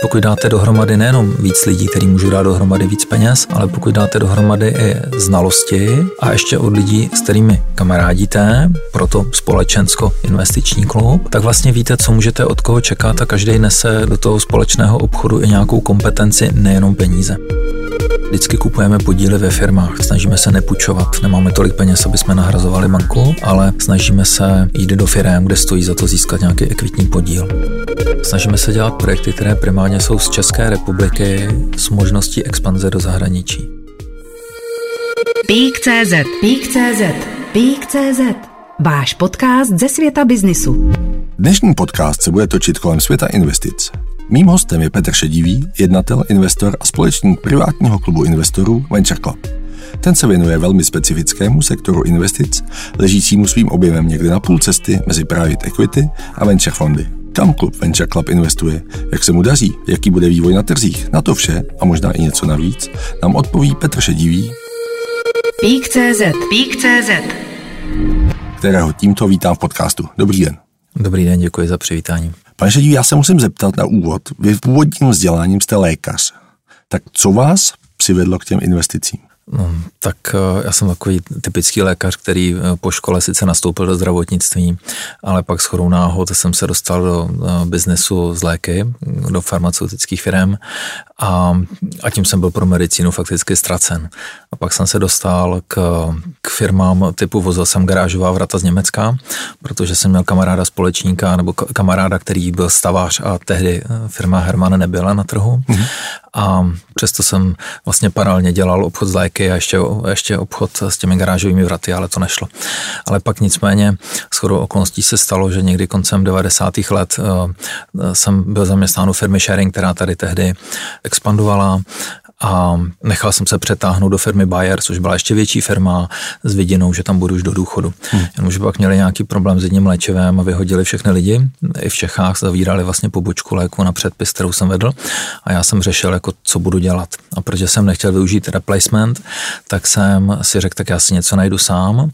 Pokud dáte dohromady nejenom víc lidí, který můžou dát dohromady víc peněz, ale pokud dáte dohromady i znalosti a ještě od lidí, s kterými kamarádíte, proto společensko-investiční klub, tak vlastně víte, co můžete od koho čekat a každý nese do toho společného obchodu i nějakou kompetenci, nejenom peníze. Vždycky kupujeme podíly ve firmách, snažíme se nepůjčovat, nemáme tolik peněz, aby jsme nahrazovali banku, ale snažíme se jít do firm, kde stojí za to získat nějaký ekvitní podíl. Snažíme se dělat projekty, které primárně jsou z České republiky s možností expanze do zahraničí. Pík.cz Pík.cz Pík.cz Váš podcast ze světa biznisu. Dnešní podcast se bude točit kolem světa investic. Mým hostem je Petr Šedivý, jednatel, investor a společník privátního klubu investorů Venture Club. Ten se věnuje velmi specifickému sektoru investic, ležícímu svým objemem někde na půl cesty mezi private equity a venture fondy. Kam klub Venture Club investuje, jak se mu daří, jaký bude vývoj na trzích, na to vše a možná i něco navíc, nám odpoví Petr Šedivý, Pík.cz Pík.cz kterého tímto vítám v podcastu. Dobrý den. Dobrý den, děkuji za přivítání. Pane Šedivý, já se musím zeptat na úvod. Vy v původním vzděláním jste lékař. Tak co vás přivedlo k těm investicím? No, tak eh, já jsem takový typický lékař, který eh, po škole sice nastoupil do zdravotnictví, ale pak s chorou náhod jsem se dostal do eh, biznesu z léky, do farmaceutických firm a, a tím jsem byl pro medicínu fakticky ztracen. A pak jsem se dostal k, k firmám typu vozil jsem garážová vrata z Německa, protože jsem měl kamaráda společníka nebo kamaráda, který byl stavář a tehdy firma Hermann nebyla na trhu. Mm-hmm. A přesto jsem vlastně paralelně dělal obchod s léky a ještě, ještě obchod s těmi garážovými vraty, ale to nešlo. Ale pak nicméně s chodou okolností se stalo, že někdy koncem 90. let uh, jsem byl zaměstnán u firmy Sharing, která tady tehdy expandovala a nechal jsem se přetáhnout do firmy Bayer, což byla ještě větší firma s vidinou, že tam budu už do důchodu. Hmm. Jenomže pak měli nějaký problém s jedním léčivem a vyhodili všechny lidi. I v Čechách zavírali vlastně pobočku léku na předpis, kterou jsem vedl a já jsem řešil, jako co budu dělat. A protože jsem nechtěl využít replacement, tak jsem si řekl, tak já si něco najdu sám.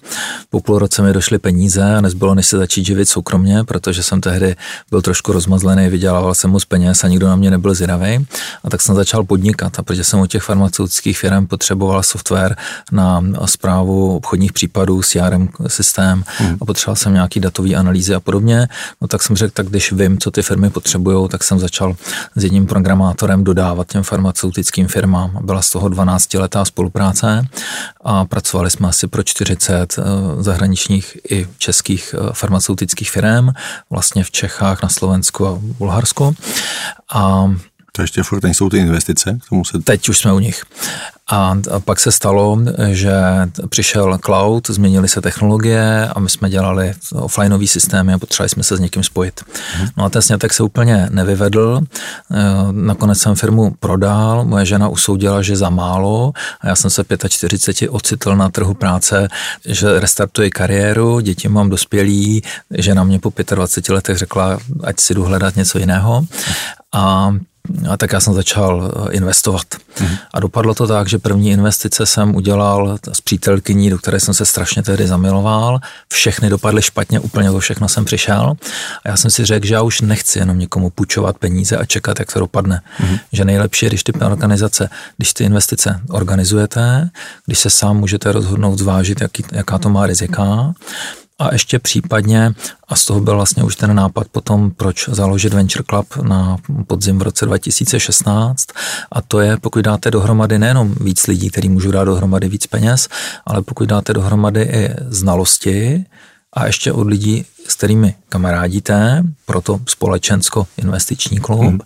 Po půl roce mi došly peníze a nezbylo než se začít živit soukromně, protože jsem tehdy byl trošku rozmazlený, vydělával jsem moc peněz a nikdo na mě nebyl zvědavý. A tak jsem začal podnikat a protože jsem u těch farmaceutických firm potřeboval software na zprávu obchodních případů, CRM systém hmm. a potřeboval jsem nějaký datový analýzy a podobně, no tak jsem řekl, tak když vím, co ty firmy potřebují, tak jsem začal s jedním programátorem dodávat těm farmaceutickým firmám. Byla z toho 12 letá spolupráce a pracovali jsme asi pro 40 eh, zahraničních i českých eh, farmaceutických firm, vlastně v Čechách, na Slovensku a Bulharsku. A to ještě furt nejsou ty investice? K tomu se... Teď už jsme u nich. A, pak se stalo, že přišel cloud, změnily se technologie a my jsme dělali offlineový systémy a potřebovali jsme se s někým spojit. Hmm. No a ten snětek se úplně nevyvedl. E, nakonec jsem firmu prodal, moje žena usoudila, že za málo a já jsem se 45 ocitl na trhu práce, že restartuji kariéru, děti mám dospělí, žena mě po 25 letech řekla, ať si jdu hledat něco jiného. A a tak já jsem začal eh, investovat. Mm. A dopadlo to tak, že první investice jsem udělal s přítelkyní, do které jsem se strašně tehdy zamiloval. Všechny dopadly špatně, úplně to všechno jsem přišel. A já jsem si řekl, že já už nechci jenom někomu půjčovat peníze a čekat, jak to dopadne. Mm. Že nejlepší je, když ty organizace, když ty investice organizujete, když se sám můžete rozhodnout zvážit, jaký, jaká to má rizika, a ještě případně, a z toho byl vlastně už ten nápad potom, proč založit Venture Club na podzim v roce 2016, a to je, pokud dáte dohromady nejenom víc lidí, který můžou dát dohromady víc peněz, ale pokud dáte dohromady i znalosti, a ještě od lidí, s kterými kamarádíte, proto společensko-investiční klub, hmm.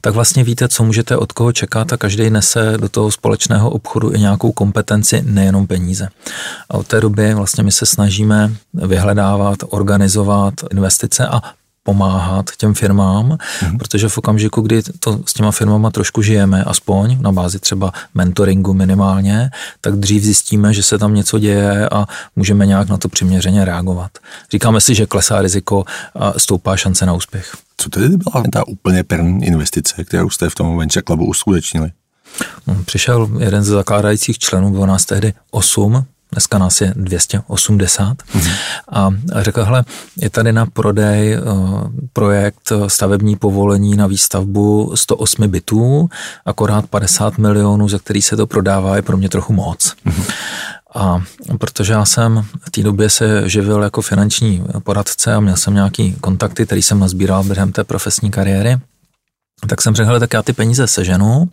tak vlastně víte, co můžete od koho čekat a každý nese do toho společného obchodu i nějakou kompetenci, nejenom peníze. A od té doby vlastně my se snažíme vyhledávat, organizovat investice a pomáhat těm firmám, mm-hmm. protože v okamžiku, kdy to s těma firmama trošku žijeme, aspoň na bázi třeba mentoringu minimálně, tak dřív zjistíme, že se tam něco děje a můžeme nějak na to přiměřeně reagovat. Říkáme si, že klesá riziko a stoupá šance na úspěch. Co tedy byla ta úplně první investice, kterou jste v tom Venture Clubu uskutečnili? Přišel jeden ze zakládajících členů, bylo nás tehdy osm dneska nás je 280, mm-hmm. a řekl, hele, je tady na prodej projekt stavební povolení na výstavbu 108 bytů, akorát 50 milionů, za který se to prodává, je pro mě trochu moc. Mm-hmm. A protože já jsem v té době se živil jako finanční poradce a měl jsem nějaký kontakty, který jsem nazbíral během té profesní kariéry, tak jsem řekl, tak já ty peníze seženu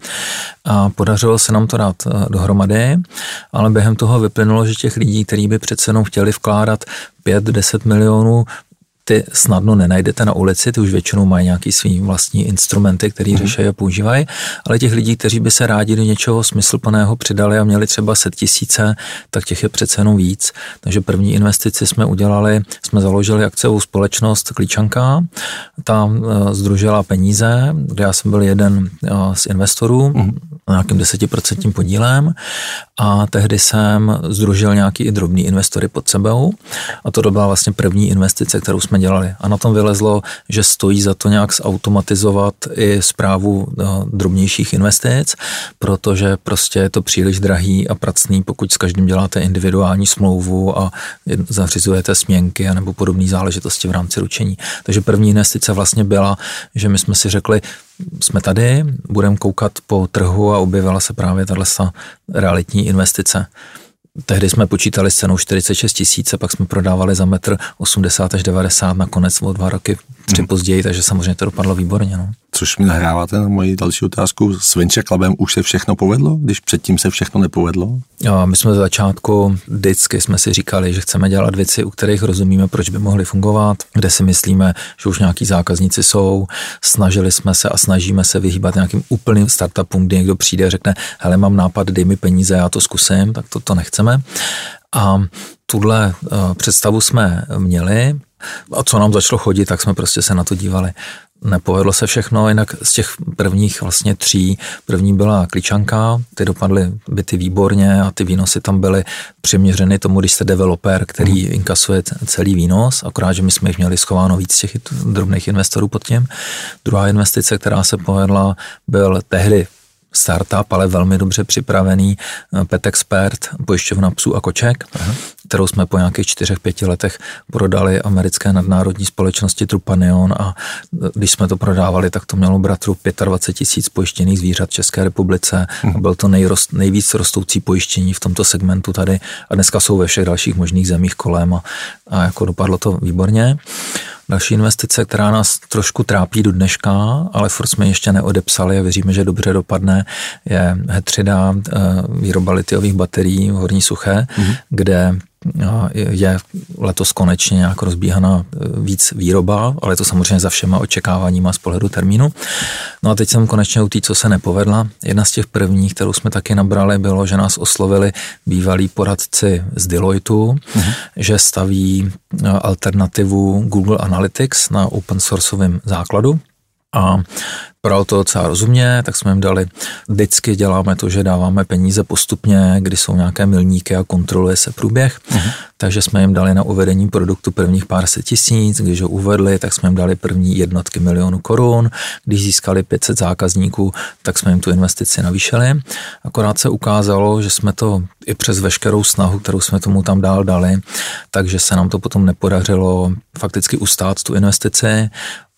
a podařilo se nám to dát eh, dohromady, ale během toho vyplynulo, že těch lidí, kteří by přece jenom chtěli vkládat 5-10 milionů ty snadno nenajdete na ulici, ty už většinou mají nějaký svý vlastní instrumenty, které mm. řeší a používají, ale těch lidí, kteří by se rádi do něčeho smysluplného přidali a měli třeba set tisíce, tak těch je přece jenom víc. Takže první investici jsme udělali, jsme založili akciovou společnost Klíčanka, ta uh, združila peníze, kde já jsem byl jeden uh, z investorů, mm nějakým desetiprocentním podílem a tehdy jsem združil nějaký i drobný investory pod sebou a to byla vlastně první investice, kterou jsme dělali. A na tom vylezlo, že stojí za to nějak zautomatizovat i zprávu no, drobnějších investic, protože prostě je to příliš drahý a pracný, pokud s každým děláte individuální smlouvu a zařizujete směnky nebo podobné záležitosti v rámci ručení. Takže první investice vlastně byla, že my jsme si řekli, jsme tady, budeme koukat po trhu a objevila se právě tahle realitní investice. Tehdy jsme počítali s cenou 46 tisíc a pak jsme prodávali za metr 80 až 90, nakonec o dva roky, tři hmm. později, takže samozřejmě to dopadlo výborně. No. Což mi nahráváte na moji další otázku. S Venture Clubem už se všechno povedlo, když předtím se všechno nepovedlo? Jo, my jsme za začátku vždycky jsme si říkali, že chceme dělat věci, u kterých rozumíme, proč by mohly fungovat, kde si myslíme, že už nějaký zákazníci jsou. Snažili jsme se a snažíme se vyhýbat nějakým úplným startupům, kdy někdo přijde a řekne, hele, mám nápad, dej mi peníze, já to zkusím, tak to, to nechceme. A tuhle uh, představu jsme měli, a co nám začalo chodit, tak jsme prostě se na to dívali. Nepovedlo se všechno, jinak z těch prvních vlastně tří, první byla kličanka, ty dopadly byty výborně a ty výnosy tam byly přiměřeny tomu, když jste developer, který mm. inkasuje celý výnos, akorát, že my jsme jich měli schováno víc těch drobných investorů pod tím. Druhá investice, která se povedla, byl tehdy startup, ale velmi dobře připravený eh, Pet Expert, pojišťovna psů a koček, Aha. kterou jsme po nějakých čtyřech, pěti letech prodali americké nadnárodní společnosti Trupanion a eh, když jsme to prodávali, tak to mělo bratru 25 tisíc pojištěných zvířat v České republice. Hmm. Byl to nejrost, nejvíc rostoucí pojištění v tomto segmentu tady a dneska jsou ve všech dalších možných zemích kolem a, a jako dopadlo to výborně. Další investice, která nás trošku trápí do dneška, ale furt jsme ještě neodepsali a věříme, že dobře dopadne, je Hetrida, eh, výroba litiových baterií v Horní Suché, mm-hmm. kde je letos konečně nějak rozbíhaná e, víc výroba, ale to samozřejmě za všema očekáváníma z pohledu termínu. No a teď jsem konečně u té, co se nepovedla. Jedna z těch prvních, kterou jsme taky nabrali, bylo, že nás oslovili bývalí poradci z Deloitu, uh-huh. že staví e, alternativu Google Analytics na open sourceovém základu. A Bral to docela rozumně, tak jsme jim dali, vždycky děláme to, že dáváme peníze postupně, kdy jsou nějaké milníky a kontroluje se průběh, uh-huh. takže jsme jim dali na uvedení produktu prvních pár set tisíc, když ho uvedli, tak jsme jim dali první jednotky milionů korun, když získali 500 zákazníků, tak jsme jim tu investici navýšili. Akorát se ukázalo, že jsme to i přes veškerou snahu, kterou jsme tomu tam dál dali, takže se nám to potom nepodařilo fakticky ustát tu investici.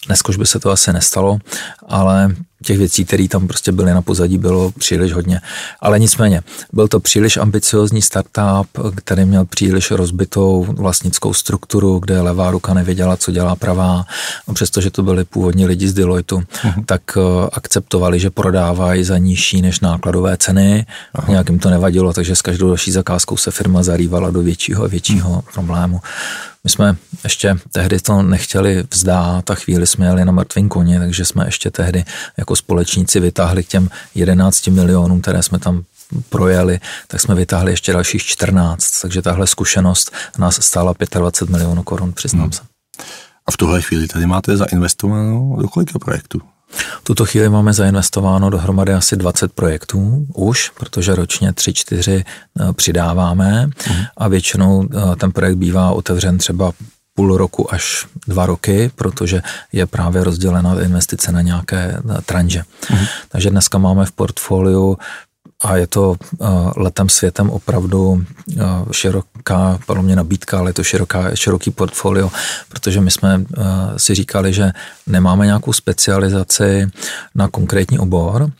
Dneska už by se to asi nestalo, ale těch věcí, které tam prostě byly na pozadí, bylo příliš hodně. Ale nicméně, byl to příliš ambiciozní startup, který měl příliš rozbitou vlastnickou strukturu, kde levá ruka nevěděla, co dělá pravá. A přestože to byli původní lidi z Deloitu, uh-huh. tak uh, akceptovali, že prodávají za nižší než nákladové ceny. Uh-huh. Nějak jim to nevadilo, takže s každou další zakázkou se firma zarývala do většího a většího uh-huh. problému. My jsme ještě tehdy to nechtěli vzdát a chvíli jsme jeli na mrtvém koni, takže jsme ještě tehdy jako společníci vytáhli k těm 11 milionům, které jsme tam projeli, tak jsme vytáhli ještě dalších 14, takže tahle zkušenost nás stála 25 milionů korun, přiznám hmm. se. A v tuhle chvíli tady máte zainvestováno do kolika projektů? V tuto chvíli máme zainvestováno dohromady asi 20 projektů už, protože ročně 3-4 eh, přidáváme uh-huh. a většinou eh, ten projekt bývá otevřen třeba půl roku až dva roky, protože je právě rozdělena investice na nějaké tranže. Uh-huh. Takže dneska máme v portfoliu a je to letem světem opravdu široká, podle mě nabídka, ale je to široká, široký portfolio, protože my jsme si říkali, že nemáme nějakou specializaci na konkrétní obor,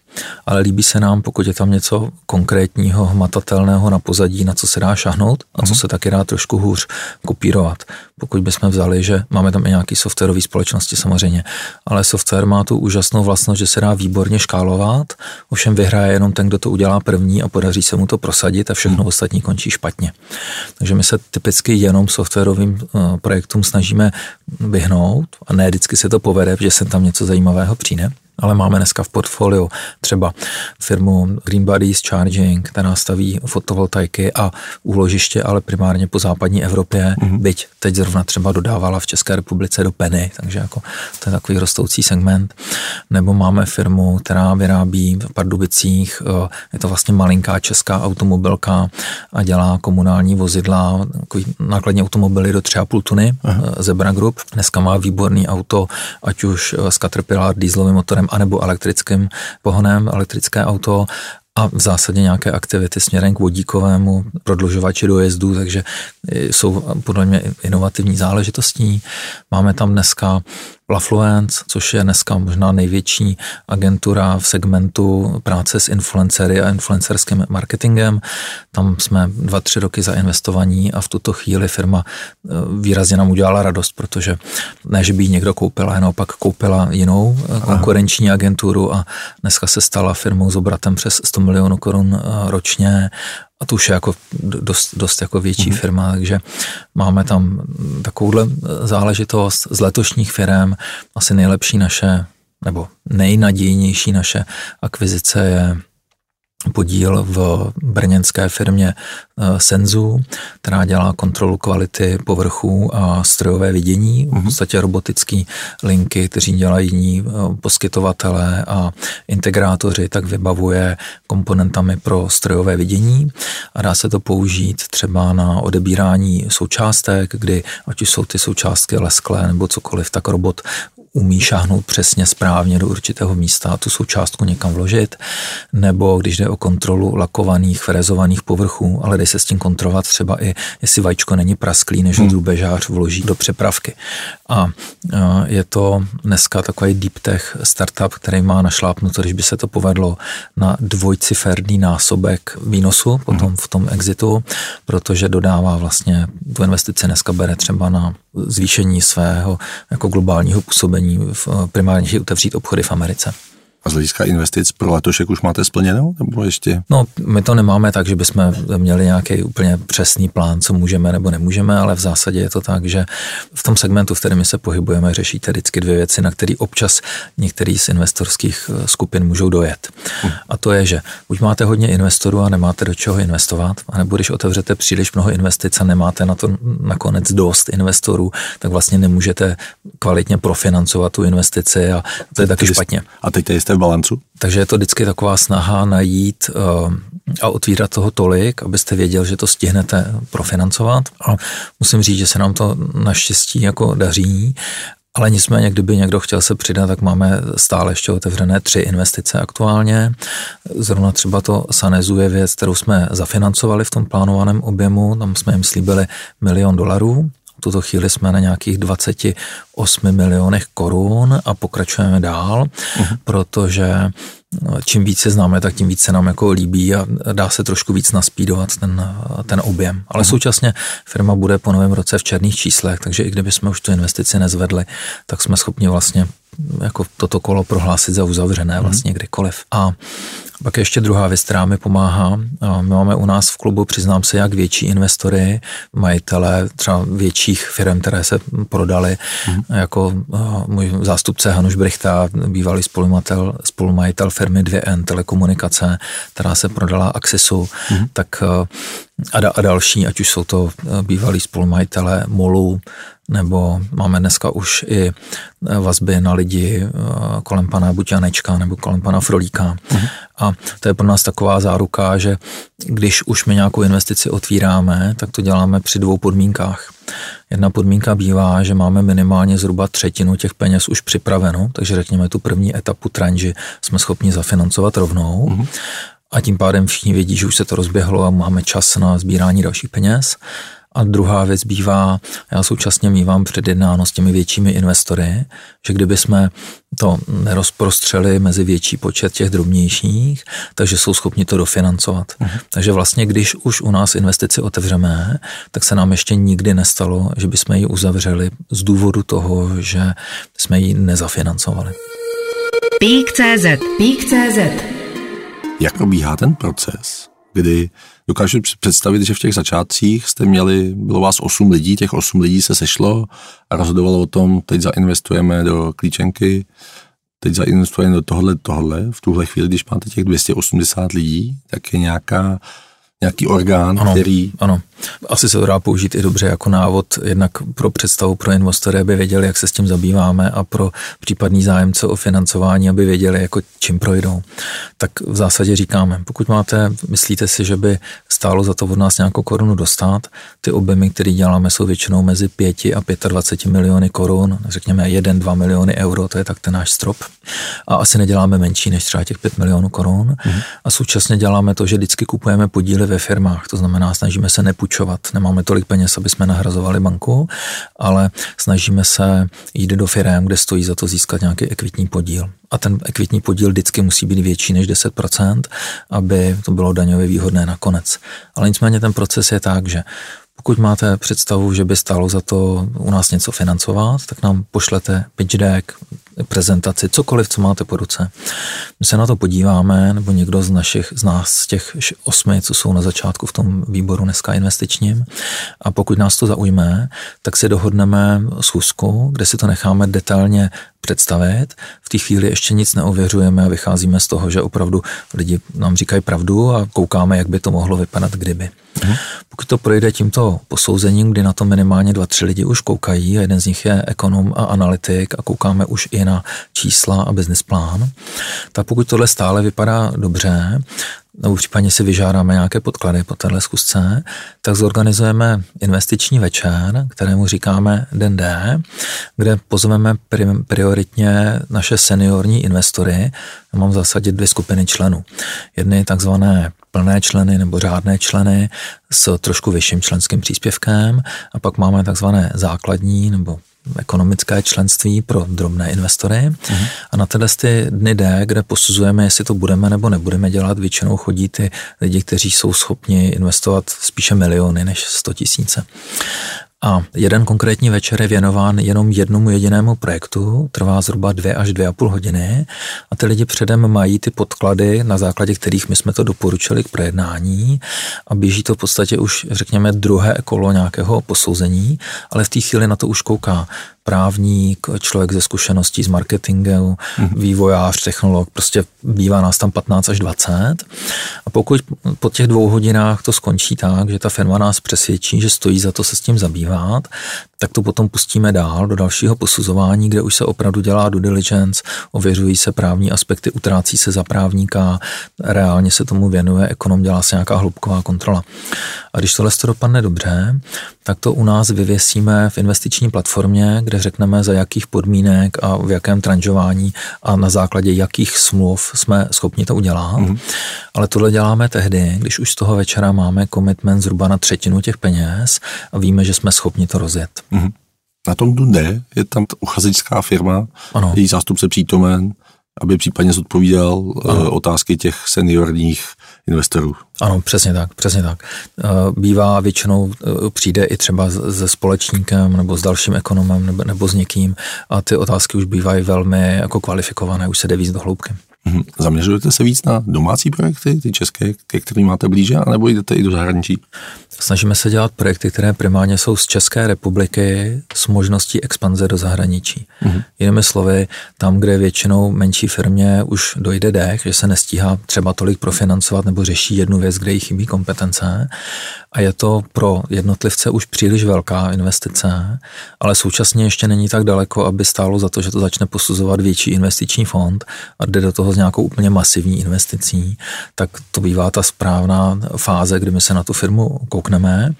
ale líbí se nám, pokud je tam něco konkrétního, hmatatelného na pozadí, na co se dá šahnout a co mhm. se taky dá trošku hůř kopírovat. Pokud bychom vzali, že máme tam i nějaký softwarové společnosti samozřejmě, ale software má tu úžasnou vlastnost, že se dá výborně škálovat, ovšem vyhraje jenom ten, kdo to udělá první a podaří se mu to prosadit a všechno hmm. ostatní končí špatně. Takže my se typicky jenom softwarovým eh, projektům snažíme vyhnout a ne vždycky se to povede, že se tam něco zajímavého přijde ale máme dneska v portfoliu třeba firmu Green Bodies Charging, která staví fotovoltaiky a úložiště, ale primárně po západní Evropě, mm-hmm. byť teď zrovna třeba dodávala v České republice do Penny, takže jako to je takový rostoucí segment. Nebo máme firmu, která vyrábí v Pardubicích, eh, je to vlastně malinká česká automobilka a dělá komunální vozidla, nákladní automobily do 3,5 tuny, Aha. Eh, Zebra Group. Dneska má výborný auto, ať už s Caterpillar dieselovým motorem pohonem anebo elektrickým pohonem, elektrické auto a v zásadě nějaké aktivity směrem k vodíkovému prodlužovači dojezdu, takže jsou podle mě inovativní záležitostí. Máme tam dneska Lafluence, což je dneska možná největší agentura v segmentu práce s influencery a influencerským marketingem. Tam jsme dva, tři roky zainvestovaní a v tuto chvíli firma eh, výrazně nám udělala radost, protože ne, že by ji někdo koupila, jenom pak koupila jinou eh, konkurenční agenturu a dneska se stala firmou s obratem přes 100 milionů korun eh, ročně a to už je jako dost, dost jako větší mm-hmm. firma, takže máme tam takovouhle záležitost z letošních firm. Asi nejlepší naše, nebo nejnadějnější naše akvizice je podíl v brněnské firmě eh, Senzu, která dělá kontrolu kvality povrchů a strojové vidění, v mhm. podstatě robotické linky, kteří dělají jiní eh, poskytovatelé a integrátoři, tak vybavuje komponentami pro strojové vidění a dá se to použít třeba na odebírání součástek, kdy ať už jsou ty součástky lesklé nebo cokoliv, tak robot umí šáhnout přesně správně do určitého místa a tu součástku někam vložit, nebo když jde o kontrolu lakovaných, frezovaných povrchů, ale jde se s tím kontrolovat třeba i, jestli vajíčko není prasklý, než hmm. drubežář vloží do přepravky. A je to dneska takový deep tech startup, který má našlápnuto, když by se to povedlo na dvojciferný násobek výnosu potom hmm. v tom exitu, protože dodává vlastně tu investici dneska bere třeba na zvýšení svého jako globálního působení v primárně otevřít obchody v Americe. A z hlediska investic pro letošek už máte splněno? Nebo ještě? No, my to nemáme tak, že bychom měli nějaký úplně přesný plán, co můžeme nebo nemůžeme, ale v zásadě je to tak, že v tom segmentu, v kterém se pohybujeme, řešíte vždycky dvě věci, na které občas některý z investorských eh, skupin můžou dojet. Hmm. A to je, že buď máte hodně investorů a nemáte do čeho investovat, anebo když otevřete příliš mnoho investic a nemáte na to nakonec dost investorů, tak vlastně nemůžete kvalitně profinancovat tu investici a to je taky špatně. A teď jste v balancu? Takže je to vždycky taková snaha najít uh, a otvírat toho tolik, abyste věděl, že to stihnete profinancovat. A musím říct, že se nám to naštěstí jako daří. Ale nicméně, kdyby někdo chtěl se přidat, tak máme stále ještě otevřené tři investice aktuálně. Zrovna třeba to Sanezu je věc, kterou jsme zafinancovali v tom plánovaném objemu, tam jsme jim slíbili milion dolarů tuto chvíli jsme na nějakých 28 milionech korun a pokračujeme dál, uh-huh. protože no, čím více známe, tak tím víc se nám jako líbí a dá se trošku víc naspídovat ten, ten objem. Ale uh-huh. současně firma bude po novém roce v černých číslech, takže i kdyby jsme už tu investici nezvedli, tak jsme schopni vlastně jako toto kolo prohlásit za uzavřené vlastně uh-huh. kdykoliv. A pak ještě druhá věc, která mi pomáhá. My máme u nás v klubu, přiznám se, jak větší investory, majitele třeba větších firm, které se prodaly, mm. jako můj zástupce Hanuš Brichta, bývalý spolumajitel, spolumajitel firmy 2N Telekomunikace, která se prodala Axisu, mm. tak a, a další, ať už jsou to bývalí spolumajitele MOLu, nebo máme dneska už i eh, vazby na lidi eh, kolem pana Buťanečka nebo kolem pana Frolíka. Uh-huh. A to je pro nás taková záruka, že když už my nějakou investici otvíráme, tak to děláme při dvou podmínkách. Jedna podmínka bývá, že máme minimálně zhruba třetinu těch peněz už připraveno, takže řekněme tu první etapu tranži jsme schopni zafinancovat rovnou. Uh-huh. a tím pádem všichni vědí, že už se to rozběhlo a máme čas na sbírání dalších peněz. A druhá věc bývá, já současně mývám předjednáno s těmi většími investory, že kdyby jsme to nerozprostřeli mezi větší počet těch drobnějších, takže jsou schopni to dofinancovat. Uh-huh. Takže vlastně, když už u nás investici otevřeme, tak se nám ještě nikdy nestalo, že bychom ji uzavřeli z důvodu toho, že jsme ji nezafinancovali. Pík.cz Pík.cz Jak probíhá ten proces, kdy dokážu představit, že v těch začátcích jste měli, bylo vás 8 lidí, těch 8 lidí se sešlo a rozhodovalo o tom, teď zainvestujeme do klíčenky, teď zainvestujeme do tohle, tohle. V tuhle chvíli, když máte těch 280 lidí, tak je nějaká nějaký orgán, ano, který... Ano, asi se to dá použít i dobře jako návod, jednak pro představu pro investory, aby věděli, jak se s tím zabýváme a pro případný zájemce o financování, aby věděli, jako čím projdou. Tak v zásadě říkáme, pokud máte, myslíte si, že by stálo za to od nás nějakou korunu dostat, ty objemy, které děláme, jsou většinou mezi 5 a 25 miliony korun, řekněme 1-2 miliony euro, to je tak ten náš strop. A asi neděláme menší než třeba těch 5 milionů korun. Mm-hmm. A současně děláme to, že vždycky kupujeme podíly ve firmách, to znamená, snažíme se nepůjčovat. Nemáme tolik peněz, aby jsme nahrazovali banku, ale snažíme se jít do firm, kde stojí za to získat nějaký ekvitní podíl. A ten ekvitní podíl vždycky musí být větší než 10%, aby to bylo daňově výhodné nakonec. Ale nicméně ten proces je tak, že pokud máte představu, že by stálo za to u nás něco financovat, tak nám pošlete pitch deck, prezentaci, cokoliv, co máte po ruce. My se na to podíváme, nebo někdo z našich, z nás, z těch osmi, co jsou na začátku v tom výboru dneska investičním. A pokud nás to zaujme, tak si dohodneme schůzku, kde si to necháme detailně představit. V té chvíli ještě nic neověřujeme a vycházíme z toho, že opravdu lidi nám říkají pravdu a koukáme, jak by to mohlo vypadat, kdyby. Mhm. Pokud to projde tímto posouzením, kdy na to minimálně dva, tři lidi už koukají, a jeden z nich je ekonom a analytik a koukáme už i na čísla a business plán, tak pokud tohle stále vypadá dobře, nebo případně si vyžádáme nějaké podklady po téhle zkusce, tak zorganizujeme investiční večer, kterému říkáme Den D, kde pozveme prioritně naše seniorní investory. Já mám v zásadě dvě skupiny členů. Jedny takzvané plné členy nebo řádné členy s trošku vyšším členským příspěvkem a pak máme takzvané základní nebo ekonomické členství pro drobné investory. Uh-huh. A na tyhle ty dny D, kde posuzujeme, jestli to budeme nebo nebudeme dělat, většinou chodí ty lidi, kteří jsou schopni investovat spíše miliony než 100 tisíce. A jeden konkrétní večer je věnován jenom jednomu jedinému projektu, trvá zhruba dvě až dvě a půl hodiny a ty lidi předem mají ty podklady, na základě kterých my jsme to doporučili k projednání a běží to v podstatě už, řekněme, druhé kolo nějakého posouzení, ale v té chvíli na to už kouká právník, člověk ze zkušeností z marketingu, mm-hmm. vývojář, technolog, prostě bývá nás tam 15 až 20. A pokud po těch dvou hodinách to skončí tak, že ta firma nás přesvědčí, že stojí za to se s tím zabývat, tak to potom pustíme dál do dalšího posuzování, kde už se opravdu dělá due diligence, ověřují se právní aspekty, utrácí se za právníka, reálně se tomu věnuje, ekonom dělá se nějaká hloubková kontrola. A když tohle to dopadne dobře, tak to u nás vyvěsíme v investiční platformě, kde řekneme, za jakých podmínek a v jakém tranžování a na základě jakých smluv jsme schopni to udělat. Mm-hmm. Ale tohle děláme tehdy, když už z toho večera máme commitment zhruba na třetinu těch peněz a víme, že jsme schopni to rozjet. Mm-hmm. Na tom dne je tam uchazečská firma, ano. její zástupce přítomen, aby případně zodpovídal eh, ano. otázky těch seniorních investorů. Ano, přesně tak, přesně tak. Eh, bývá většinou, eh, přijde i třeba se společníkem nebo s dalším ekonomem nebo, nebo s někým a ty otázky už bývají velmi jako kvalifikované, už se jde víc do hloubky. Mhm. Zaměřujete se víc na domácí projekty, ty české, ke kterým máte blíže, anebo jdete i do zahraničí? Snažíme se dělat projekty, které primárně jsou z České republiky s možností expanze do zahraničí. Mm-hmm. Jinými slovy, tam, kde většinou menší firmě už dojde dech, že se nestíhá třeba tolik profinancovat nebo řeší jednu věc, kde jí chybí kompetence a je to pro jednotlivce už příliš velká investice, ale současně ještě není tak daleko, aby stálo za to, že to začne posuzovat větší investiční fond a jde do toho s nějakou úplně masivní investicí, tak to bývá ta správná fáze, kdy my se na tu firmu nafoukneme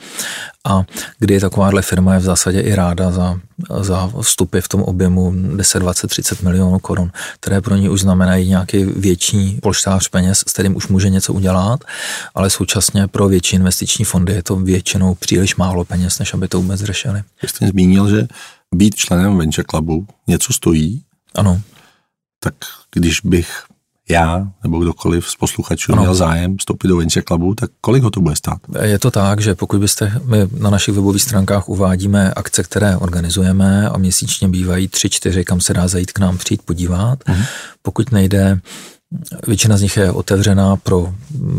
a kdy takováhle firma je v zásadě i ráda za, za vstupy v tom objemu 10, 20, 30 milionů korun, které pro ní už znamenají nějaký větší polštář peněz, s kterým už může něco udělat, ale současně pro větší investiční fondy je to většinou příliš málo peněz, než aby to vůbec řešili. Vy jste zmínil, že být členem Venture Clubu něco stojí. Ano. Tak když bych já nebo kdokoliv z posluchačů ano. měl zájem vstoupit do Venture Clubu, tak kolik ho to bude stát? Je to tak, že pokud byste, my na našich webových stránkách uvádíme akce, které organizujeme a měsíčně bývají tři, čtyři, kam se dá zajít k nám přijít podívat. Uh-huh. Pokud nejde Většina z nich je otevřená pro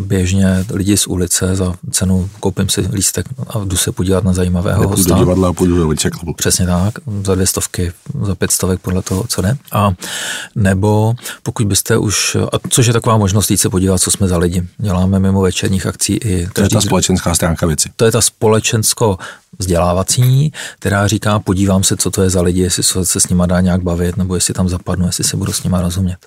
běžně lidi z ulice za cenu, koupím si lístek a jdu se podívat na zajímavého Nepůjdu hosta. do divadla a půjdu do. Přesně tak, za dvě stovky, za pět stovek podle toho, co jde. A nebo pokud byste už, a což je taková možnost jít se podívat, co jsme za lidi. Děláme mimo večerních akcí i... To je ta společenská stránka věci. To je ta společensko vzdělávací, která říká, podívám se, co to je za lidi, jestli se s nima dá nějak bavit, nebo jestli tam zapadnu, jestli se budu s nima rozumět.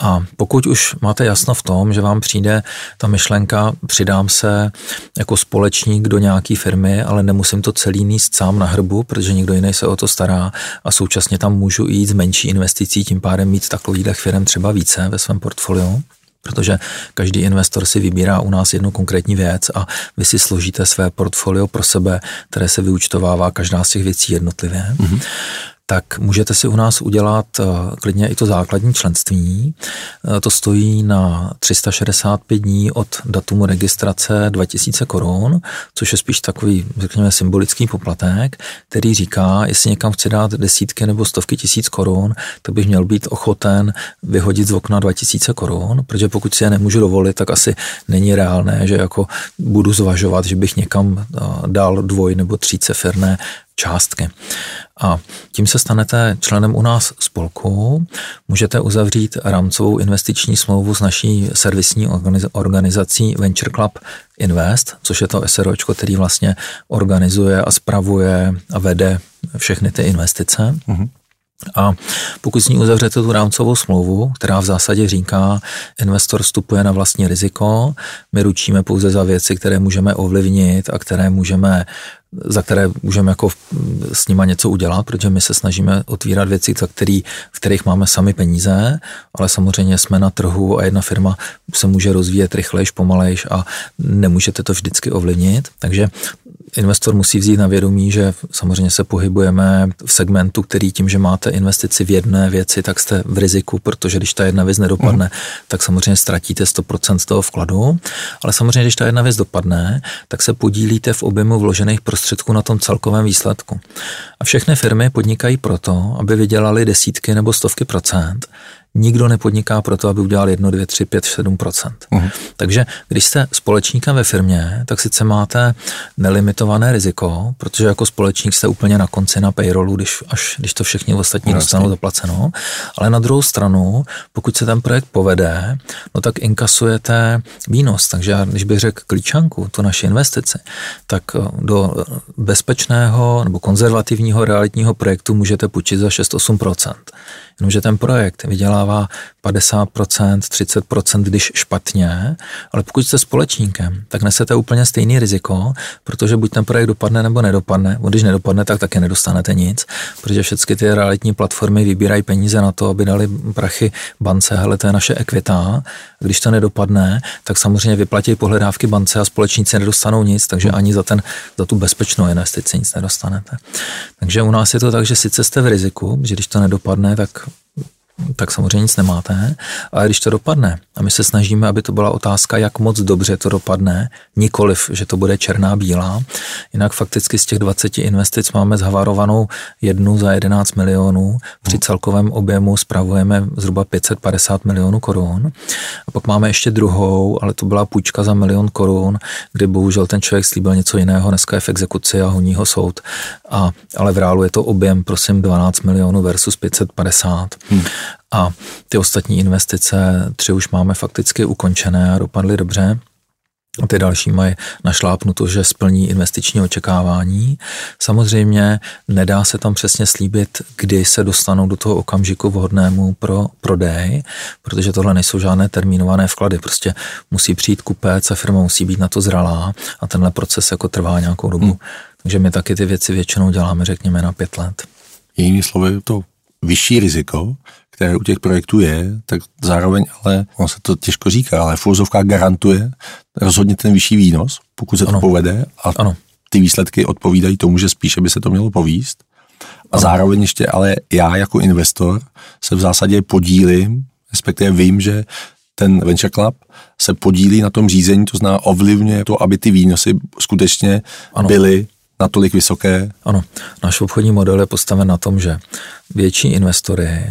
A pokud už máte jasno v tom, že vám přijde ta myšlenka, přidám se jako společník do nějaké firmy, ale nemusím to celý níst sám na hrbu, protože někdo jiný se o to stará a současně tam můžu jít s menší investicí, tím pádem mít takových firm třeba více ve svém portfoliu, protože každý investor si vybírá u nás jednu konkrétní věc a vy si složíte své portfolio pro sebe, které se vyučtovává každá z těch věcí jednotlivě. Mm-hmm tak můžete si u nás udělat eh, klidně i to základní členství. Eh, to stojí na 365 dní od datumu registrace 2000 korun, což je spíš takový, řekněme, symbolický poplatek, který říká, jestli někam chci dát desítky nebo stovky tisíc korun, tak bych měl být ochoten vyhodit z okna 2000 korun, protože pokud si je nemůžu dovolit, tak asi není reálné, že jako budu zvažovat, že bych někam eh, dal dvoj nebo tříceferné částky. A tím se stanete členem u nás spolku, můžete uzavřít rámcovou investiční smlouvu s naší servisní organizací Venture Club Invest, což je to SROčko, který vlastně organizuje a spravuje a vede všechny ty investice. Mm-hmm. A pokud s ní uzavřete tu rámcovou smlouvu, která v zásadě říká, investor vstupuje na vlastní riziko, my ručíme pouze za věci, které můžeme ovlivnit a které můžeme za které můžeme jako s nima něco udělat, protože my se snažíme otvírat věci, za který, v kterých máme sami peníze, ale samozřejmě jsme na trhu a jedna firma se může rozvíjet rychlejš, pomalejš a nemůžete to vždycky ovlivnit. Takže investor musí vzít na vědomí, že samozřejmě se pohybujeme v segmentu, který tím, že máte investici v jedné věci, tak jste v riziku, protože když ta jedna věc nedopadne, uh-huh. tak samozřejmě ztratíte 100% z toho vkladu, ale samozřejmě, když ta jedna věc dopadne, tak se podílíte v objemu vložených prostředků na tom celkovém výsledku. A všechny firmy podnikají proto, aby vydělali desítky nebo stovky procent, nikdo nepodniká proto, aby udělal 1, 2, 3, 5, 7 uh-huh. Takže když jste společníkem ve firmě, tak sice máte nelimitované riziko, protože jako společník jste úplně na konci na payrollu, když, až, když to všichni ostatní no, dostanou zaplaceno, ale na druhou stranu, pokud se ten projekt povede, no tak inkasujete výnos. Takže já, když bych řekl klíčanku, tu naši investici, tak eh, do bezpečného nebo konzervativního realitního projektu můžete půjčit za 6-8%. Jenomže ten projekt vydělává 50%, 30%, když špatně, ale pokud jste společníkem, tak nesete úplně stejný riziko, protože buď ten projekt dopadne nebo nedopadne, když nedopadne, tak taky nedostanete nic, protože všechny ty realitní platformy vybírají peníze na to, aby dali prachy bance, hele, to je naše ekvita, když to nedopadne, tak samozřejmě vyplatí pohledávky bance a společníci nedostanou nic, takže ani za, ten, za tu bezpečnou investici nic nedostanete. Takže u nás je to tak, že sice jste v riziku, že když to nedopadne, tak tak samozřejmě nic nemáte, ale když to dopadne, a my se snažíme, aby to byla otázka, jak moc dobře to dopadne, nikoliv, že to bude černá bílá, jinak fakticky z těch 20 investic máme zhavarovanou jednu za 11 milionů, při celkovém objemu spravujeme zhruba 550 milionů korun, a pak máme ještě druhou, ale to byla půjčka za milion korun, kdy bohužel ten člověk slíbil něco jiného, dneska je v exekuci a honí ho soud, a, ale v reálu je to objem, prosím, 12 milionů versus 550. Hmm. A ty ostatní investice, tři už máme fakticky ukončené a dopadly dobře. a ty další mají našlápnuto, že splní investiční očekávání. Samozřejmě nedá se tam přesně slíbit, kdy se dostanou do toho okamžiku vhodnému pro prodej, protože tohle nejsou žádné termínované vklady. Prostě musí přijít kupec a firma musí být na to zralá a tenhle proces jako trvá nějakou dobu. Hmm. Takže my taky ty věci většinou děláme, řekněme, na pět let. Jinými slovy, to vyšší riziko, které u těch projektů je, tak zároveň ale, on se to těžko říká, ale Fouzovka garantuje rozhodně ten vyšší výnos, pokud se ano. to povede a ano. ty výsledky odpovídají tomu, že spíše by se to mělo povíst. A ano. zároveň ještě ale já jako investor se v zásadě podílím, respektive vím, že ten Venture Club se podílí na tom řízení, to znamená ovlivňuje to, aby ty výnosy skutečně ano. byly natolik vysoké? Ano, náš obchodní model je postaven na tom, že větší investory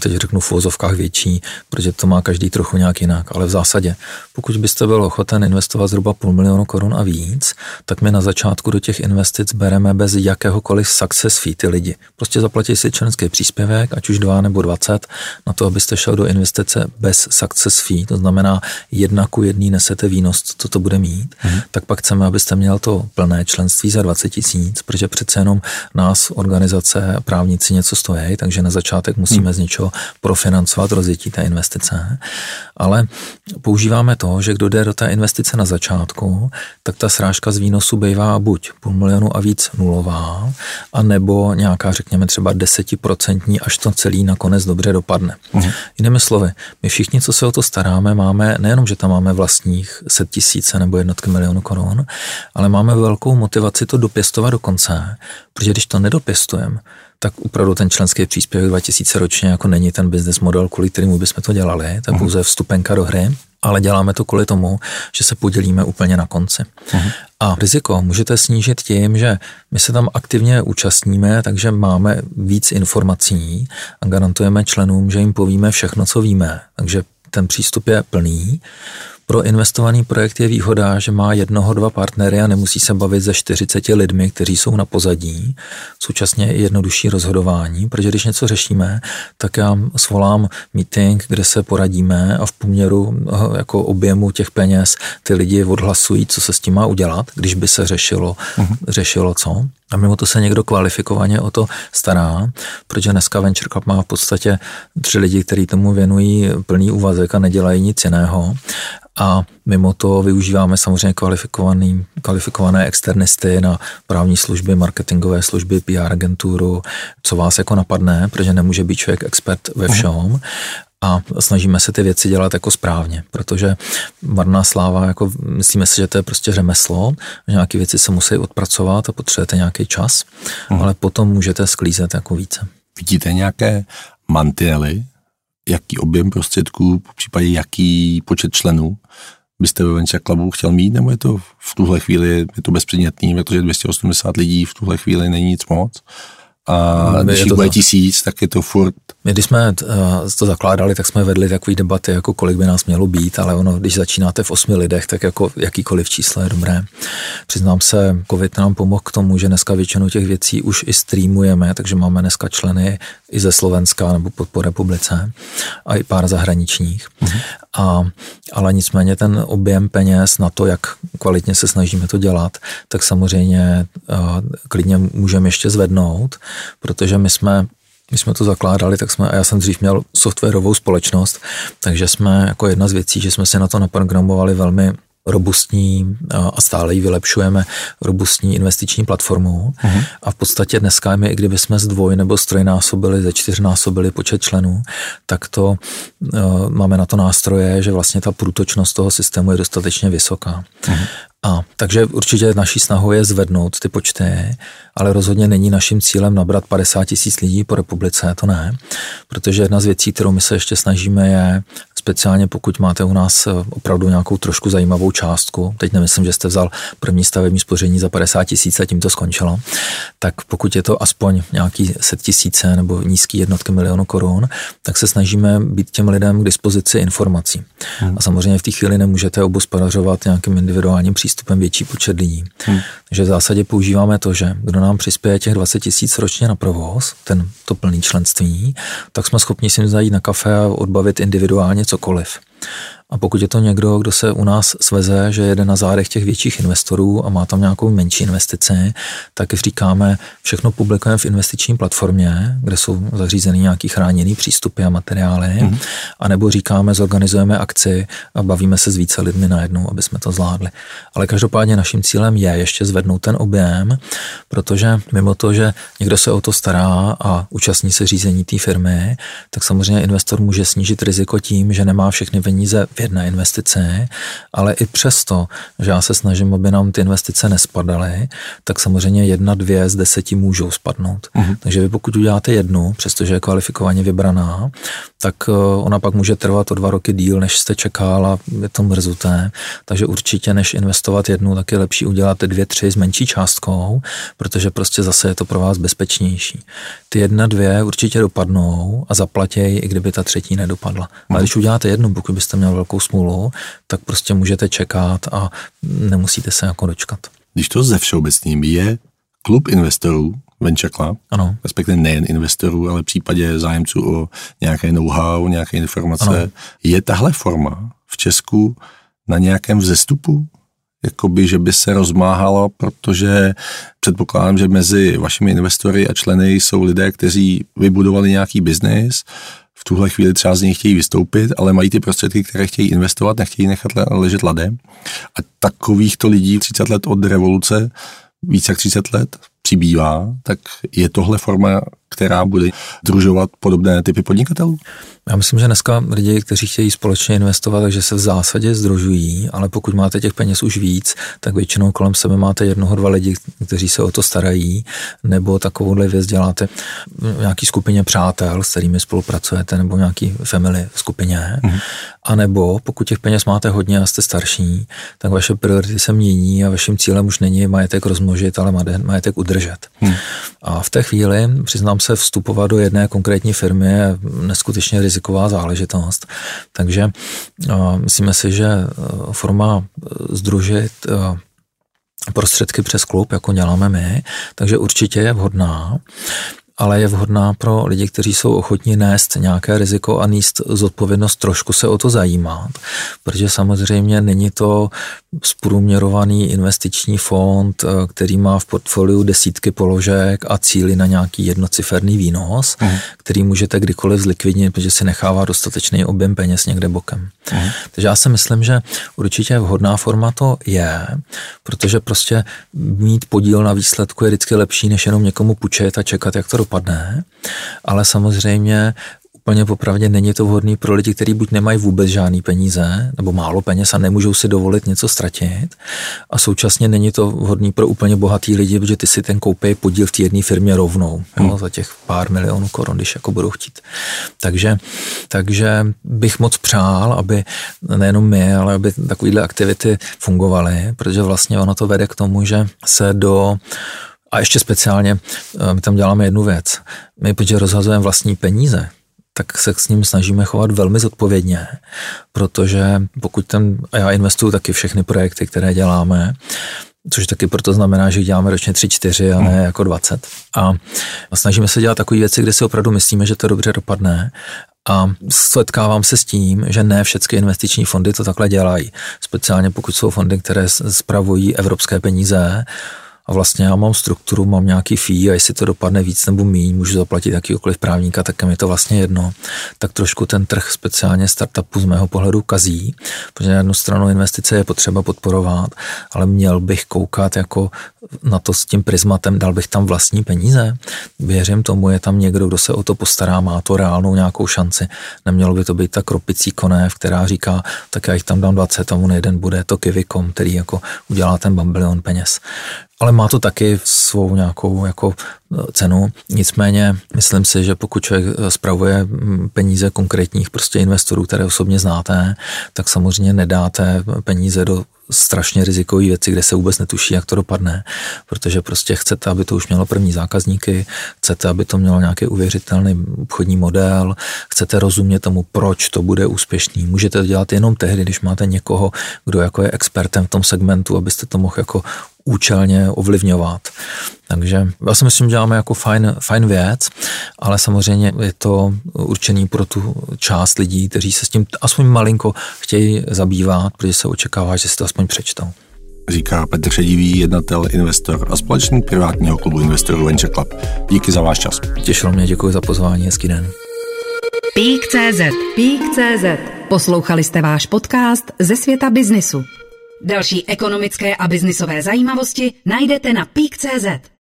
teď řeknu v vozovkách větší, protože to má každý trochu nějak jinak, ale v zásadě, pokud byste byl ochoten investovat zhruba půl milionu korun a víc, tak my na začátku do těch investic bereme bez jakéhokoliv success fee ty lidi. Prostě zaplatí si členský příspěvek, ať už 2 nebo 20, na to, abyste šel do investice bez success fee, to znamená jedna ku jedný nesete výnos, co to bude mít, hmm. tak pak chceme, abyste měl to plné členství za 20 tisíc, protože přece jenom nás organizace právníci něco stojí, takže na začátek musíme hmm. z něčeho profinancovat rozjetí té investice, ale používáme to, že kdo jde do té investice na začátku, tak ta srážka z výnosu bývá buď půl milionu a víc nulová, a nebo nějaká, řekněme třeba desetiprocentní, až to celý nakonec dobře dopadne. Uh-huh. Jinými slovy, my všichni, co se o to staráme, máme nejenom, že tam máme vlastních set tisíce nebo jednotky milionů korun, ale máme velkou motivaci to dopěstovat do konce, protože když to nedopěstujeme, tak opravdu ten členský příspěvek 2000 ročně jako není ten business model, kvůli kterému bychom to dělali, to je uh-huh. pouze vstupenka do hry, ale děláme to kvůli tomu, že se podělíme úplně na konci. Uh-huh. A riziko můžete snížit tím, že my se tam aktivně účastníme, takže máme víc informací a garantujeme členům, že jim povíme všechno, co víme. Takže ten přístup je plný. Pro investovaný projekt je výhoda, že má jednoho, dva partnery a nemusí se bavit ze 40 lidmi, kteří jsou na pozadí. Současně je jednodušší rozhodování, protože když něco řešíme, tak já svolám meeting, kde se poradíme a v poměru eh, jako objemu těch peněz ty lidi odhlasují, co se s tím má udělat, když by se řešilo, uh-huh. řešilo co. A mimo to se někdo kvalifikovaně o to stará, protože dneska Venture Club má v podstatě tři lidi, kteří tomu věnují plný úvazek a nedělají nic jiného. A mimo to využíváme samozřejmě kvalifikovaný, kvalifikované externisty na právní služby, marketingové služby, PR agenturu, co vás jako napadne, protože nemůže být člověk expert ve všem a snažíme se ty věci dělat jako správně, protože marná sláva, jako myslíme si, že to je prostě řemeslo, že nějaké věci se musí odpracovat a potřebujete nějaký čas, uh-huh. ale potom můžete sklízet jako více. Vidíte nějaké mantinely, jaký objem prostředků, v případě jaký počet členů byste ve Venture Clubu chtěl mít, nebo je to v tuhle chvíli je to bezpředmětný, protože 280 lidí v tuhle chvíli není nic moc a když jich bude tisíc, tak je to furt. My když jsme eh, to zakládali, tak jsme vedli takové debaty, jako kolik by nás mělo být, ale ono, když začínáte v osmi lidech, tak jako jakýkoliv číslo je dobré. Přiznám se, COVID nám pomohl k tomu, že dneska většinu těch věcí už i streamujeme, takže máme dneska členy i ze Slovenska nebo pod po republice a i pár zahraničních. Uh-huh. A, ale nicméně ten objem peněz na to, jak kvalitně se snažíme to dělat, tak samozřejmě uh, klidně můžeme ještě zvednout, protože my jsme když jsme to zakládali, tak jsme, a já jsem dřív měl softwarovou společnost, takže jsme jako jedna z věcí, že jsme si na to naprogramovali velmi robustní a stále ji vylepšujeme robustní investiční platformu uh-huh. a v podstatě dneska my, i kdyby jsme zdvoj nebo strojnásobili, ze čtyřnásobili počet členů, tak to uh, máme na to nástroje, že vlastně ta průtočnost toho systému je dostatečně vysoká. Uh-huh. A takže určitě naší snahou je zvednout ty počty, ale rozhodně není naším cílem nabrat 50 tisíc lidí po republice, to ne, protože jedna z věcí, kterou my se ještě snažíme, je speciálně pokud máte u nás eh, opravdu nějakou trošku zajímavou částku, teď nemyslím, že jste vzal první stavební spoření za 50 tisíc a tím to skončilo, tak pokud je to aspoň nějaký set tisíce nebo nízký jednotky milionu korun, tak se snažíme být těm lidem k dispozici informací. Hmm. A samozřejmě v té chvíli nemůžete obospodařovat nějakým individuálním přístupem větší počet lidí. Hmm. Takže v zásadě používáme to, že kdo nám přispěje těch 20 tisíc ročně na provoz, ten to plný členství, tak jsme schopni si zajít na kafe a odbavit individuálně cokoliv. A pokud je to někdo, kdo se u nás sveze, že jede na zádech těch větších investorů a má tam nějakou menší investici, tak říkáme, všechno publikujeme v investiční platformě, kde jsou zařízeny nějaký chráněný přístupy a materiály, mm. a nebo říkáme, zorganizujeme akci a bavíme se s více lidmi najednou, aby jsme to zvládli. Ale každopádně naším cílem je ještě zvednout ten objem, protože mimo to, že někdo se o to stará a účastní se řízení té firmy, tak samozřejmě investor může snížit riziko tím, že nemá všechny peníze v jedné investici, ale i přesto, že já se snažím, aby nám ty investice nespadaly, tak samozřejmě jedna, dvě z deseti můžou spadnout. Uh-huh. Takže vy pokud uděláte jednu, přestože je kvalifikovaně vybraná, tak eh, ona pak může trvat o dva roky díl, než jste čekal a je to mrzuté. Takže určitě, než investovat jednu, tak je lepší udělat dvě, tři s menší částkou, protože prostě zase je to pro vás bezpečnější. Ty jedna, dvě určitě dopadnou a zaplatěj, i kdyby ta třetí nedopadla. Ale když uděláte jednu, pokud byste měl velkou smůlu, tak prostě můžete čekat a nemusíte se jako dočkat. Když to ze všeobecním je klub investorů, Venture Club, ano. respektive nejen investorů, ale v případě zájemců o nějaké know-how, nějaké informace. Ano. Je tahle forma v Česku na nějakém vzestupu? Jakoby, že by se rozmáhalo, protože předpokládám, že mezi vašimi investory a členy jsou lidé, kteří vybudovali nějaký biznis, v tuhle chvíli třeba z něj chtějí vystoupit, ale mají ty prostředky, které chtějí investovat, nechtějí nechat ležet ladem. A takovýchto lidí 30 let od revoluce, více jak 30 let, přibývá, tak je tohle forma, která bude družovat podobné typy podnikatelů? Já myslím, že dneska lidi, kteří chtějí společně investovat, takže se v zásadě združují, ale pokud máte těch peněz už víc, tak většinou kolem sebe máte jednoho, dva lidi, kteří se o to starají, nebo takovouhle věc děláte v nějaký skupině přátel, s kterými spolupracujete, nebo nějaký family skupině. Mm-hmm. A nebo pokud těch peněz máte hodně a jste starší, tak vaše priority se mění a vaším cílem už není majetek rozmnožit, ale majetek udržet. Mm. A v té chvíli, přiznám se, vstupovat do jedné konkrétní firmy je neskutečně riziková záležitost. Takže myslíme si, že uh, forma uh, združit prostředky přes klub, jako děláme my, takže určitě je vhodná ale je vhodná pro lidi, kteří jsou ochotní nést nějaké riziko a níst zodpovědnost, trošku se o to zajímat, protože samozřejmě není to zprůměrovaný investiční fond, eh, který má v portfoliu desítky položek a cíly na nějaký jednociferný výnos, uh-huh. který můžete kdykoliv zlikvidnit, protože si nechává dostatečný objem peněz někde bokem. Uh-huh. Takže já si myslím, že určitě vhodná forma to je, protože prostě mít podíl na výsledku je vždycky lepší, než jenom někomu půjčet a čekat, jak to dopadne, ale samozřejmě úplně popravdě není to vhodný pro lidi, kteří buď nemají vůbec žádný peníze, nebo málo peněz a nemůžou si dovolit něco ztratit. A současně není to vhodný pro úplně bohatý lidi, protože ty si ten koupí podíl v té jedné firmě rovnou, hmm. jo, za těch pár milionů korun, když jako budou chtít. Takže, takže bych moc přál, aby nejenom my, ale aby takovéhle aktivity fungovaly, protože vlastně ono to vede k tomu, že se do a ještě speciálně, eh, my tam děláme jednu věc. My, protože rozhazujeme vlastní peníze, tak se s ním snažíme chovat velmi zodpovědně, protože pokud ten, a já investuju taky všechny projekty, které děláme, což taky proto znamená, že děláme ročně 3-4 a ne hmm. jako 20. A snažíme se dělat takové věci, kde si opravdu myslíme, že to dobře dopadne a setkávám se s tím, že ne všechny investiční fondy to takhle dělají. Speciálně pokud jsou fondy, které spravují evropské peníze, a vlastně já mám strukturu, mám nějaký fee a jestli to dopadne víc nebo míň, můžu zaplatit jakýkoliv právníka, tak je mi to vlastně jedno. Tak trošku ten trh speciálně startupu z mého pohledu kazí, protože na jednu stranu investice je potřeba podporovat, ale měl bych koukat jako na to s tím prismatem, dal bych tam vlastní peníze. Věřím tomu, je tam někdo, kdo se o to postará, má to reálnou nějakou šanci. Nemělo by to být ta kropicí konév, která říká, tak já jich tam dám 20 a on jeden bude to Kivikom, který jako udělá ten bambilion peněz ale má to taky svou nějakou jako e, cenu. Nicméně myslím si, že pokud člověk e, spravuje peníze konkrétních prostě investorů, které osobně znáte, tak samozřejmě nedáte peníze do strašně rizikové věci, kde se vůbec netuší, jak to dopadne, protože prostě chcete, aby to už mělo první zákazníky, chcete, aby to mělo nějaký uvěřitelný obchodní model, chcete rozumět tomu, proč to bude úspěšný. Můžete to dělat jenom tehdy, když máte někoho, kdo jako je expertem v tom segmentu, abyste to mohl jako účelně ovlivňovat. Takže já si myslím, že děláme jako fajn, fajn věc, ale samozřejmě je to určený pro tu část lidí, kteří se s tím aspoň malinko chtějí zabývat, protože se očekává, že si to aspoň přečtou. Říká Petr Šedivý, jednatel, investor a společník privátního klubu investorů Venture Club. Díky za váš čas. Těšilo mě, děkuji za pozvání, hezký den. Pík.cz Pík.cz Poslouchali jste váš podcast ze světa biznisu. Další ekonomické a biznisové zajímavosti najdete na Pík.cz.